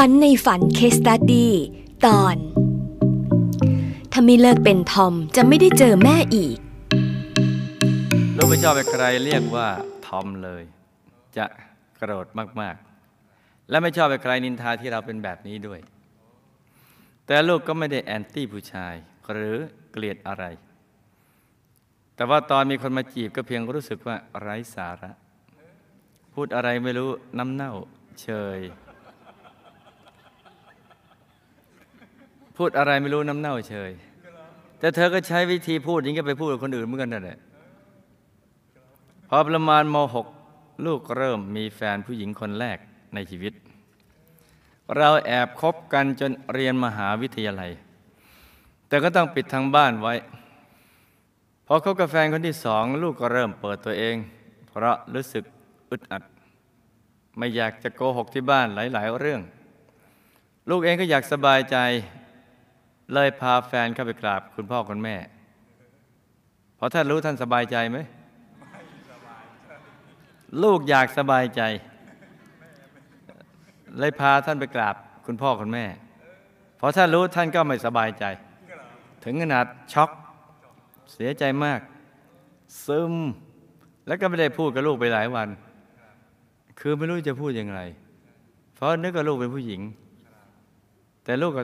ฝันในฝันเคสตัดดี้ตอน ถ้าไม่เลิกเป็นทอมจะไม่ได้เจอแม่อีก ลูกไม่ชอบให้ใครเรียกว่าทอมเลย จะโกรธมาก ๆ และไม่ชอบให้ใครนินทาที่เราเป็นแบบนี้ด้วย แต่ลูกก็ไม่ได้แอนตี้ผู้ชาย หรือเกลียดอะไร แต่ว่าตอนมีคนมาจีบก็เพียงรู้สึกว่าไร้สาระ พูดอะไรไม่รู้น้ำเน่าเชย พูดอะไรไม่รู้น้ำเน่าเชยแต่เธอก็ใช้วิธีพูดอย่างนี้ไปพูดกับคนอื่นเหมือนกันนั่นแหละพอประมาณม .6 ลูกเริ่มมีแฟนผู้หญิงคนแรกในชีวิต เราแอบคบกันจนเรียนมหาวิทยาลัย แต่ก็ต้องปิดทางบ้านไว้ พอคบกับแฟนคนที่สองลูกก็เริ่มเปิดตัวเอง เพราะรู้สึกอึดอัด ไม่อยากจะโกหกที่บ้านหลาย ๆ เรื่อง ลูกเองก็อยากสบายใจ เลยพาแฟนเข้าไปกราบคุณพ่อคุณแม่เพราะท่านรู้ท่านสบายใจไหมลูกอยากสบายใจ เลยพาท่านไปกราบคุณพ่อคุณแม่เพราะท่านรู้ท่านก็ไม่สบายใจ ถึงขนาดช็อกเสียใจมาก ซึม แล้วก็ไม่ได้พูดกับลูกไปหลายวัน คือไม่รู้จะพูดยังไงเพราะนึกว่าลูกเป็นผู้หญิง แต่ลูกก็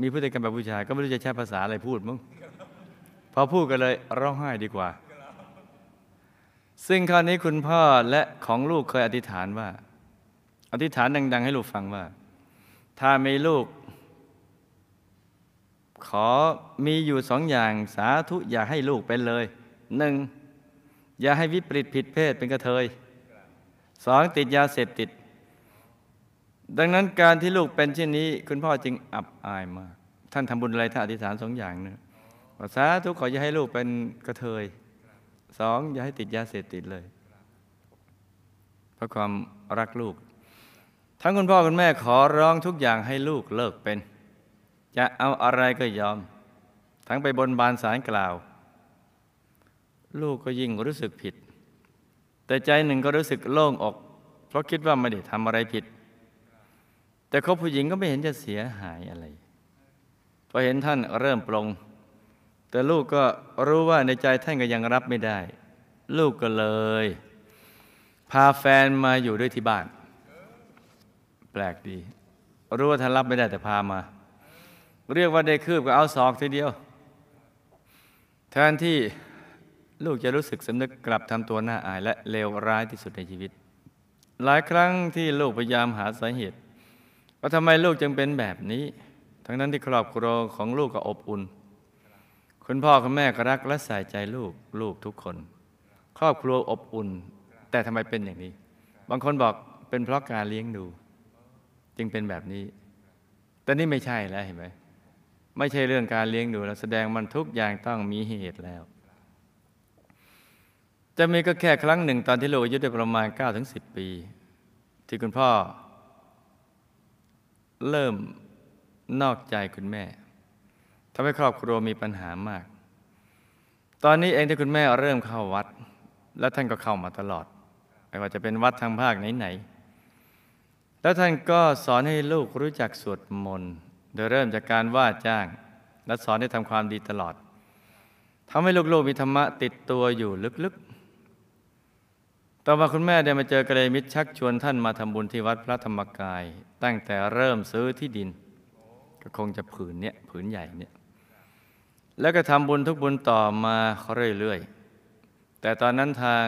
มีพฤติกรรมแบบผู้ชาย ก็ไม่รู้จะใช้ภาษาอะไรพูดมั้งพอพูดกันเลยร้องไห้ดีกว่า ซึ่งคราวนี้คุณพ่อและของลูกเคยอธิษฐานว่า อธิษฐานดัง ๆ ให้ลูกฟังว่า ถ้ามีลูก ขอมีอยู่สองอย่างสาธุอย่าให้ลูกเป็นเลยหนึ่งอย่าให้วิปริตผิดเพศเป็นกระเทยสองติดยาเสพติด ดังนั้นการที่ลูกเป็นเช่นนี้ คุณพ่อจึงอับอายมาก ท่านทำบุญอะไรท่านอธิษฐานสองอย่างเนี่ยสาธุขออย่าให้ลูกเป็นกระเทยสองอย่าให้ติดยาเสพติดเลย เพราะความรักลูก ทั้งคุณพ่อคุณแม่ขอร้องทุกอย่างให้ลูกเลิกเป็น จะเอาอะไรก็ยอม ทั้งไปบนบานสารกล่าว ลูกก็ยิ่งรู้สึกผิด แต่ใจหนึ่งก็รู้สึกโล่งอก เพราะคิดว่าไม่ได้ทำอะไรผิด แต่คบผู้หญิงก็ไม่เห็นจะเสียหายอะไรพอเห็นท่านเริ่มปรง แต่ลูกก็รู้ว่าในใจท่านก็ยังรับไม่ได้ ลูกก็เลย พาแฟนมาอยู่ด้วยที่บ้าน แปลกดี รู้ว่าท่านรับไม่ได้แต่พามา เรียกว่าได้คืบก็เอาศอกทีเดียว แทนที่ลูกจะรู้สึกสำนึกกลับทำตัวหน้าอายและเลวร้ายที่สุดในชีวิต หลายครั้งที่ลูกพยายามหาสาเหตุ ว่าทำไมลูกจึงเป็นแบบนี้ ทั้งนั้นที่ครอบครัวของลูกก็อบอุ่น คุณพ่อคุณแม่ก็รักและใส่ใจลูกลูกทุกคน ครอบครัวอบอุ่น แต่ทำไมเป็นอย่างนี้ บางคนบอกเป็นเพราะการเลี้ยงดู จึงเป็นแบบนี้ แต่นี่ไม่ใช่แล้วเห็นไหมไม่ใช่เรื่องการเลี้ยงดูแล้วแสดงมันทุกอย่างต้องมีเหตุแล้ว จะมีก็แค่ครั้งหนึ่งตอนที่ลูกอายุได้ประมาณ9ถึง10 ปี ที่คุณพ่อ เริ่มนอกใจคุณแม่ทำให้ครอบครัวมีปัญหามาก ตอนนี้เองที่คุณแม่เริ่มเข้าวัด และท่านก็เข้ามาตลอด ไม่ว่าจะเป็นวัดทางภาคไหนๆ แล้วท่านก็สอนให้ลูกรู้จักสวดมนต์โดยเริ่มจากการว่าจ้าง และสอนให้ทำความดีตลอดทำให้ลูกๆมีธรรมะติดตัวอยู่ลึกๆ ต่อมาคุณแม่ได้มาเจอกระเลมิตรชักชวนท่านมาทำบุญที่วัดพระธรรมกาย ตั้งแต่เริ่มซื้อที่ดิน ก็คงจะผืนเนี้ยผืนใหญ่เนี่ยแล้วก็ทำบุญทุกบุญต่อมาเรื่อยๆ แต่ตอนนั้นทาง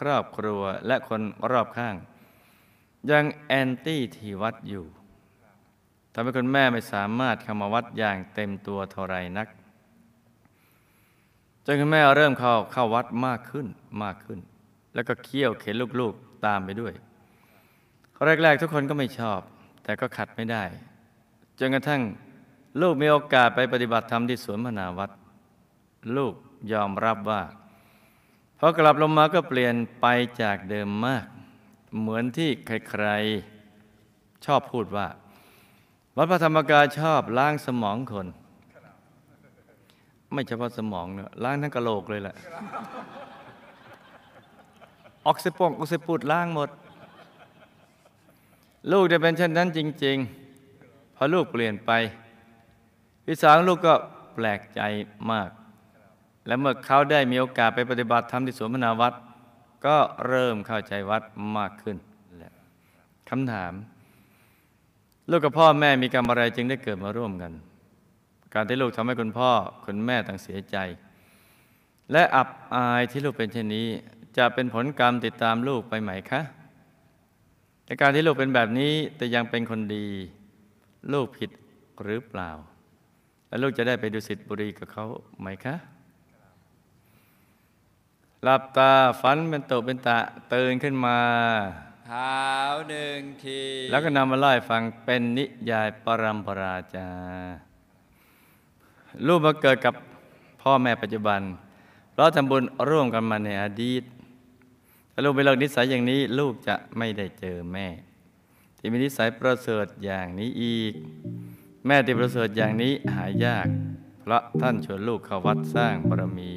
ครอบครัวและคนรอบข้าง ยังแอนตี้ที่วัดอยู่ทำให้คุณแม่ไม่สามารถเข้ามาวัดอย่างเต็มตัวเท่าไรนักจนคุณแม่เริ่มเข้าเข้าวัดมากขึ้นมากขึ้น แล้วก็เคี่ยวเข็นลูกๆตามไปด้วยแรกๆทุกคนก็ไม่ชอบ แต่ก็ขัดไม่ได้ จนกระทั่งลูกมีโอกาสไปปฏิบัติธรรมที่สวนมนาวัดลูกยอมรับว่าพอกลับลงมาก็เปลี่ยนไปจากเดิมมาก เหมือนที่ใครๆ ชอบพูดว่า วัดพระธรรมกายชอบล้างสมองคน ไม่เฉพาะสมองเนอะล้างทั้งกะโหลกเลยแหละ ออกซิปงออกซิปูดล้างหมด ลูกจะเป็นเช่นนั้นจริง ๆ พอลูกเปลี่ยนไป พี่สาวลูกก็แปลกใจมาก และเมื่อเขาได้มีโอกาสไปปฏิบัติธรรมที่สวนมนาวัดก็เริ่มเข้าใจวัดมากขึ้นแหละคำถาม ลูกกับพ่อแม่มีกรรมอะไรจึงได้เกิดมาร่วมกัน การที่ลูกทำให้คุณพ่อคุณแม่ต่างเสียใจ และอับอายที่ลูกเป็นเช่นนี้ จะเป็นผลกรรมติดตามลูกไปไหมคะแต่การที่ลูกเป็นแบบนี้แต่ยังเป็นคนดี ลูกผิดหรือเปล่า และลูกจะได้ไปดูสิทธิบุรีกับเขาไหมคะหลับตาฝันเป็นโตเป็นตะตื่นขึ้นมาเท้าหนึ่งที แล้วก็นำมาเล่าให้ฟังเป็นนิยายปรัมปราจา ลูกมาเกิดกับพ่อแม่ปัจจุบัน เพราะทำบุญร่วมกันมาในอดีต ถ้าลูกไม่เลิกนิสัยอย่างนี้ ลูกจะไม่ได้เจอแม่ ที่มีนิสัยประเสริฐอย่างนี้อีก แม่ที่ประเสริฐอย่างนี้หายาก เพราะท่านชวนลูกเข้าวัดสร้างบารมี